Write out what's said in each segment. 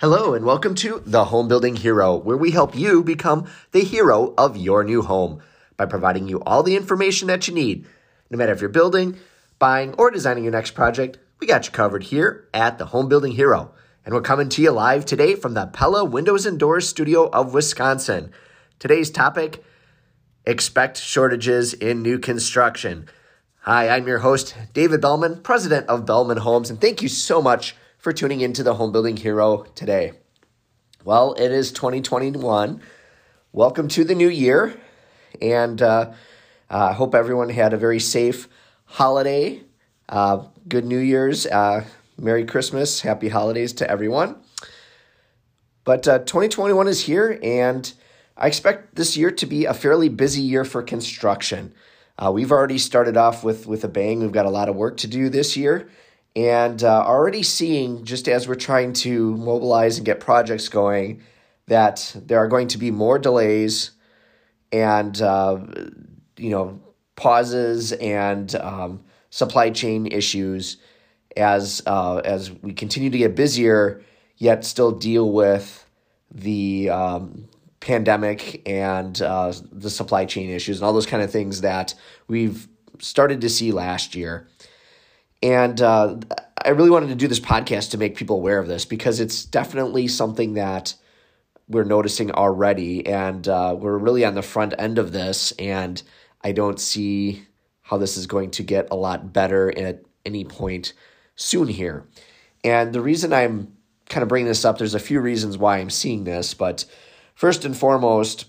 Hello, and welcome to The Home Building Hero, where we help you become the hero of your new home by providing you all the information that you need. No matter if you're building, buying, or designing your next project, we got you covered here at The Home Building Hero. And we're coming to you live today from the Pella Windows and Doors studio of Wisconsin. Today's topic expect shortages in new construction. Hi, I'm your host, David Belman, president of Belman Homes, and thank you so much for tuning into the Home Building Hero today. Well, it is 2021. Welcome to the new year, and uh, I uh, hope everyone had a very safe holiday. Uh, good New Year's, uh, Merry Christmas, Happy Holidays to everyone. But 2021 uh, is here, and I expect this year to be a fairly busy year for construction. Uh, we've already started off with with a bang. We've got a lot of work to do this year, and uh, already seeing just as we're trying to mobilize and get projects going that there are going to be more delays and uh, you know pauses and um, supply chain issues as uh, as we continue to get busier yet still deal with the um, pandemic and uh, the supply chain issues and all those kind of things that we've started to see last year and uh, I really wanted to do this podcast to make people aware of this because it's definitely something that we're noticing already. And uh, we're really on the front end of this. And I don't see how this is going to get a lot better at any point soon here. And the reason I'm kind of bringing this up, there's a few reasons why I'm seeing this. But first and foremost,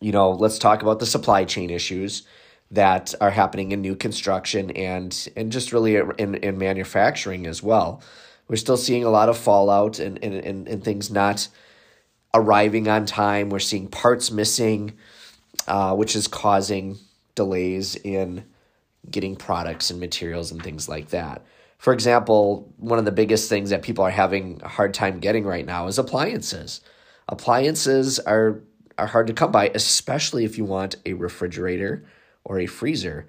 you know, let's talk about the supply chain issues that are happening in new construction and and just really in, in manufacturing as well. We're still seeing a lot of fallout and, and, and, and things not arriving on time. We're seeing parts missing, uh, which is causing delays in getting products and materials and things like that. For example, one of the biggest things that people are having a hard time getting right now is appliances. Appliances are are hard to come by, especially if you want a refrigerator or a freezer.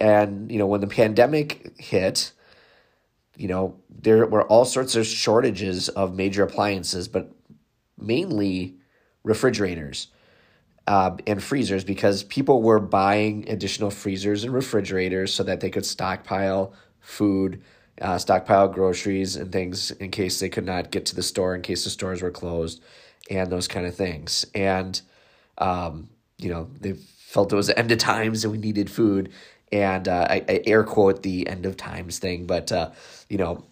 And, you know, when the pandemic hit, you know, there were all sorts of shortages of major appliances, but mainly refrigerators uh, and freezers because people were buying additional freezers and refrigerators so that they could stockpile food, uh, stockpile groceries and things in case they could not get to the store, in case the stores were closed, and those kind of things. And, um, you know, they've felt it was the end of times and we needed food. And uh, I, I, air quote the end of times thing, but uh, you know,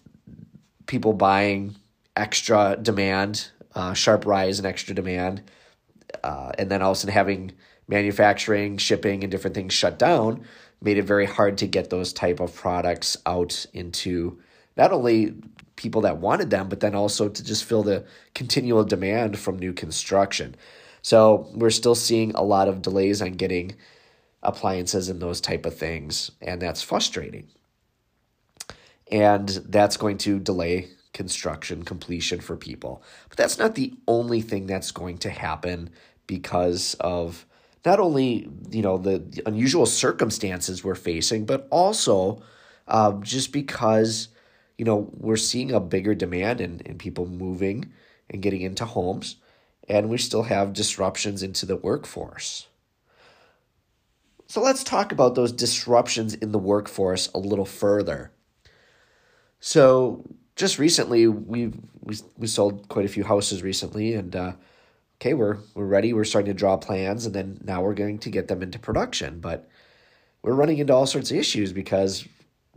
people buying extra demand, uh, sharp rise in extra demand, uh, and then all of a sudden having manufacturing, shipping, and different things shut down made it very hard to get those type of products out into not only people that wanted them, but then also to just fill the continual demand from new construction. So we're still seeing a lot of delays on getting appliances and those type of things, and that's frustrating. And that's going to delay construction completion for people. But that's not the only thing that's going to happen because of not only you know the, unusual circumstances we're facing, but also uh, just because you know we're seeing a bigger demand in, in people moving and getting into homes and we still have disruptions into the workforce. So let's talk about those disruptions in the workforce a little further. So just recently, we we we sold quite a few houses recently, and uh, okay, we're we're ready. We're starting to draw plans, and then now we're going to get them into production. But we're running into all sorts of issues because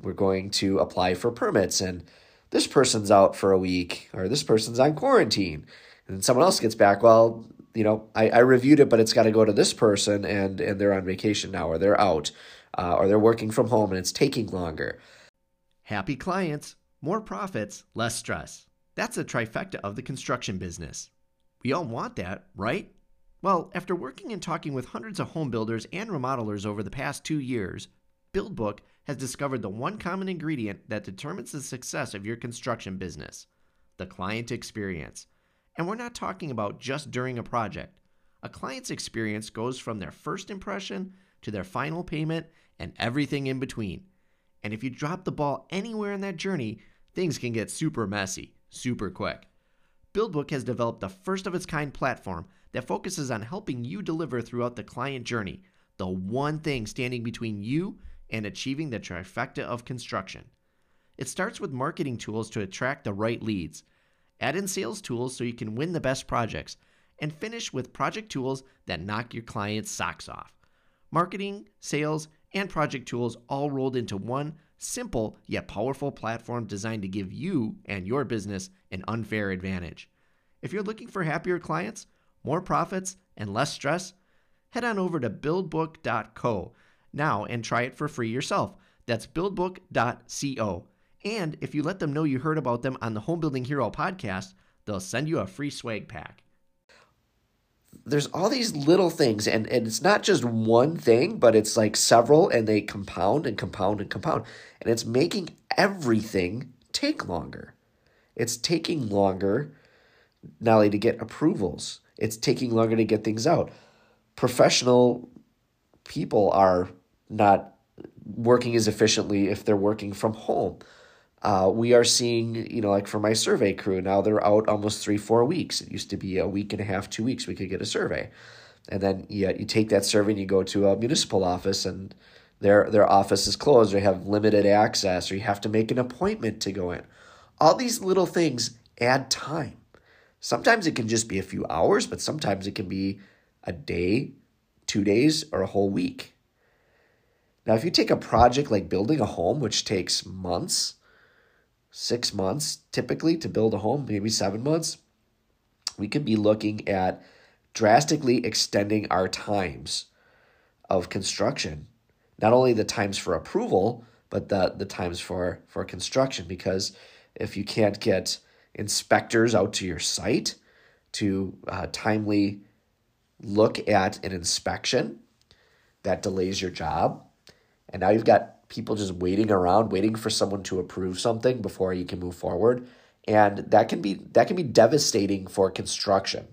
we're going to apply for permits, and this person's out for a week, or this person's on quarantine, and someone else gets back, well, you know, I, I reviewed it, but it's got to go to this person and, and they're on vacation now or they're out uh, or they're working from home and it's taking longer. Happy clients, more profits, less stress. That's a trifecta of the construction business. We all want that, right? Well, after working and talking with hundreds of home builders and remodelers over the past two years, BuildBook has discovered the one common ingredient that determines the success of your construction business the client experience. And we're not talking about just during a project. A client's experience goes from their first impression to their final payment and everything in between. And if you drop the ball anywhere in that journey, things can get super messy, super quick. BuildBook has developed the first of its kind platform that focuses on helping you deliver throughout the client journey, the one thing standing between you and achieving the trifecta of construction. It starts with marketing tools to attract the right leads, add in sales tools so you can win the best projects, and finish with project tools that knock your clients' socks off. Marketing, sales, and project tools all rolled into one simple yet powerful platform designed to give you and your business an unfair advantage. If you're looking for happier clients, more profits, and less stress, head on over to buildbook.co now and try it for free yourself. That's buildbook.co. And if you let them know you heard about them on the Home Building Hero podcast, they'll send you a free swag pack. There's all these little things, and, and it's not just one thing, but it's like several, and they compound and compound and compound. And it's making everything take longer. It's taking longer not only to get approvals, it's taking longer to get things out. Professional people are not working as efficiently if they're working from home. Uh, we are seeing, you know, like for my survey crew, now they're out almost three, four weeks. It used to be a week and a half, two weeks, we could get a survey. And then yeah, you take that survey and you go to a municipal office and their their office is closed or have limited access or you have to make an appointment to go in. All these little things add time. Sometimes it can just be a few hours, but sometimes it can be a day, two days, or a whole week. Now, if you take a project like building a home, which takes months, six months typically to build a home, maybe seven months, we could be looking at drastically extending our times of construction. Not only the times for approval, but the, the times for, for construction. Because if you can't get inspectors out to your site to uh, timely look at an inspection, that delays your job. And now you've got people just waiting around, waiting for someone to approve something before you can move forward. And that can be that can be devastating for construction.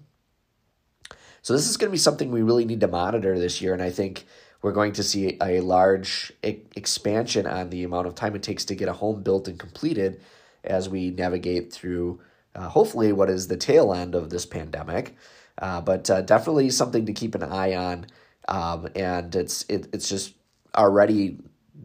So this is going to be something we really need to monitor this year, and I think we're going to see a large expansion on the amount of time it takes to get a home built and completed as we navigate through uh, hopefully what is the tail end of this pandemic. Uh, but uh, definitely something to keep an eye on, um, and it's it, it's just already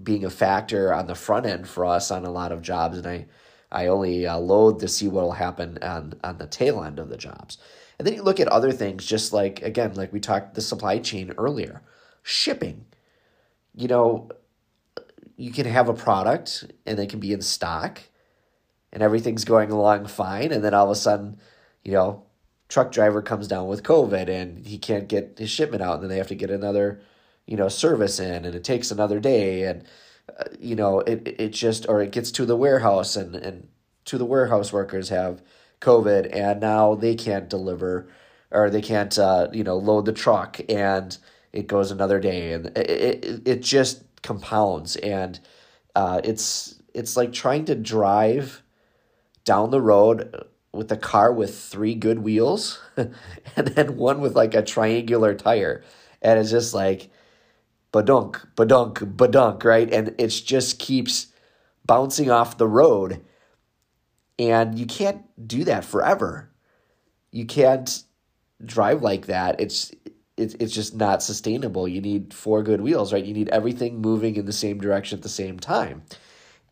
being a factor on the front end for us on a lot of jobs, and I I only uh, loathe to see what will happen on on the tail end of the jobs. And then you look at other things, just like again, like we talked the supply chain earlier, shipping. You know, you can have a product and it can be in stock, and everything's going along fine, and then all of a sudden, you know, truck driver comes down with COVID and he can't get his shipment out, and then they have to get another you know service in and it takes another day and uh, you know it it just or it gets to the warehouse and and to the warehouse workers have covid and now they can't deliver or they can't uh, you know load the truck and it goes another day and it it, it just compounds and uh, it's it's like trying to drive down the road with a car with three good wheels and then one with like a triangular tire and it's just like badunk, badunk, badunk, right? And it just keeps bouncing off the road. And you can't do that forever. You can't drive like that. It's it's it's just not sustainable. You need four good wheels, right? You need everything moving in the same direction at the same time.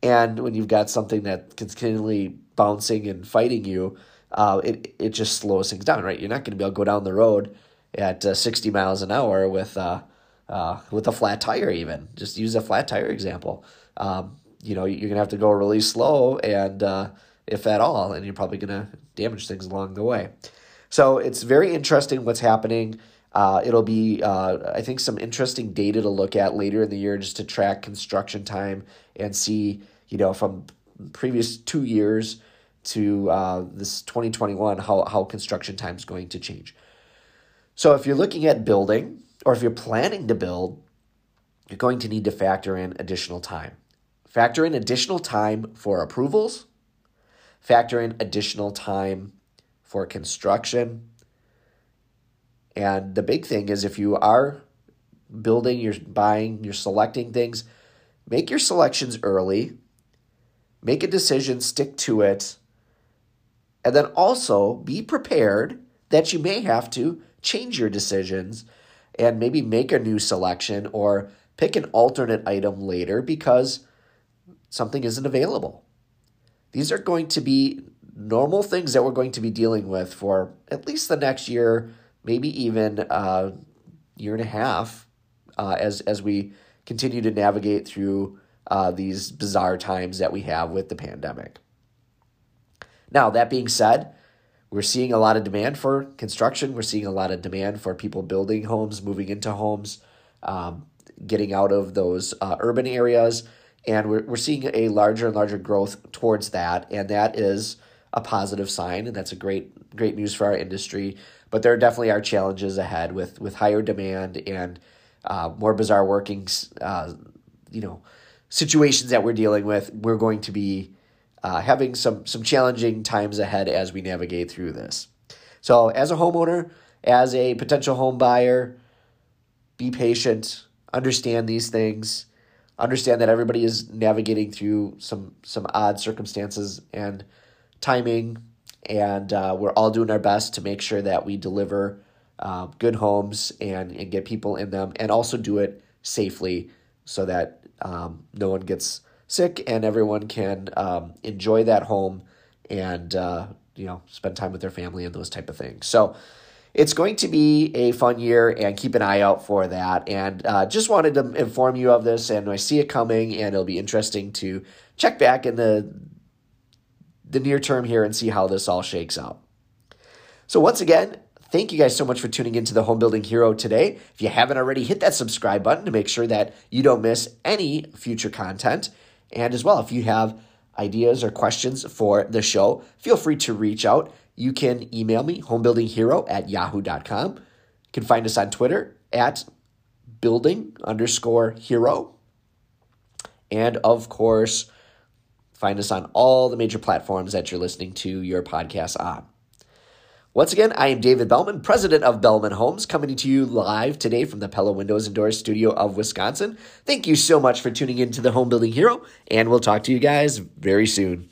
And when you've got something that continually bouncing and fighting you, uh, it it just slows things down, right? You're not going to be able to go down the road at uh, 60 miles an hour with uh, uh, with a flat tire even. Just use a flat tire example. Um, you know you're gonna have to go really slow and uh, if at all and you're probably gonna damage things along the way. So it's very interesting what's happening. Uh, it'll be uh, i think some interesting data to look at later in the year just to track construction time and see you know from previous two years to uh, this 2021 how, how construction time is going to change. So if you're looking at building or if you're planning to build, you're going to need to factor in additional time. Factor in additional time for approvals, factor in additional time for construction. And the big thing is if you are building, you're buying, you're selecting things, make your selections early, make a decision, stick to it, And then also be prepared that you may have to change your decisions and maybe make a new selection or pick an alternate item later because something isn't available. These are going to be normal things that we're going to be dealing with for at least the next year, maybe even a year and a half, uh, as as we continue to navigate through uh, these bizarre times that we have with the pandemic. Now, that being said, we're seeing a lot of demand for construction. We're seeing a lot of demand for people building homes, moving into homes, um, getting out of those uh, urban areas. And we're, we're seeing a larger and larger growth towards that. And that is a positive sign. And that's a great, great news for our industry. But there definitely are challenges ahead with, with higher demand and uh, more bizarre workings, uh, you know, situations that we're dealing with. We're going to be uh, having some some challenging times ahead as we navigate through this. So, as a homeowner, as a potential home buyer, be patient, understand these things, understand that everybody is navigating through some some odd circumstances and timing, and uh, we're all doing our best to make sure that we deliver uh, good homes and and get people in them, and also do it safely so that um, no one gets sick and everyone can um, enjoy that home and uh, you know spend time with their family and those type of things so it's going to be a fun year and keep an eye out for that and uh, just wanted to inform you of this and i see it coming and it'll be interesting to check back in the the near term here and see how this all shakes out so once again Thank you guys so much for tuning into the Home Building Hero today. If you haven't already, hit that subscribe button to make sure that you don't miss any future content. And as well, if you have ideas or questions for the show, feel free to reach out. You can email me, homebuildinghero at yahoo.com. You can find us on Twitter at building underscore hero. And of course, find us on all the major platforms that you're listening to your podcast on. Once again, I am David Belman, president of Belman Homes, coming to you live today from the Pella Windows and Doors studio of Wisconsin. Thank you so much for tuning in to the Home Building Hero, and we'll talk to you guys very soon.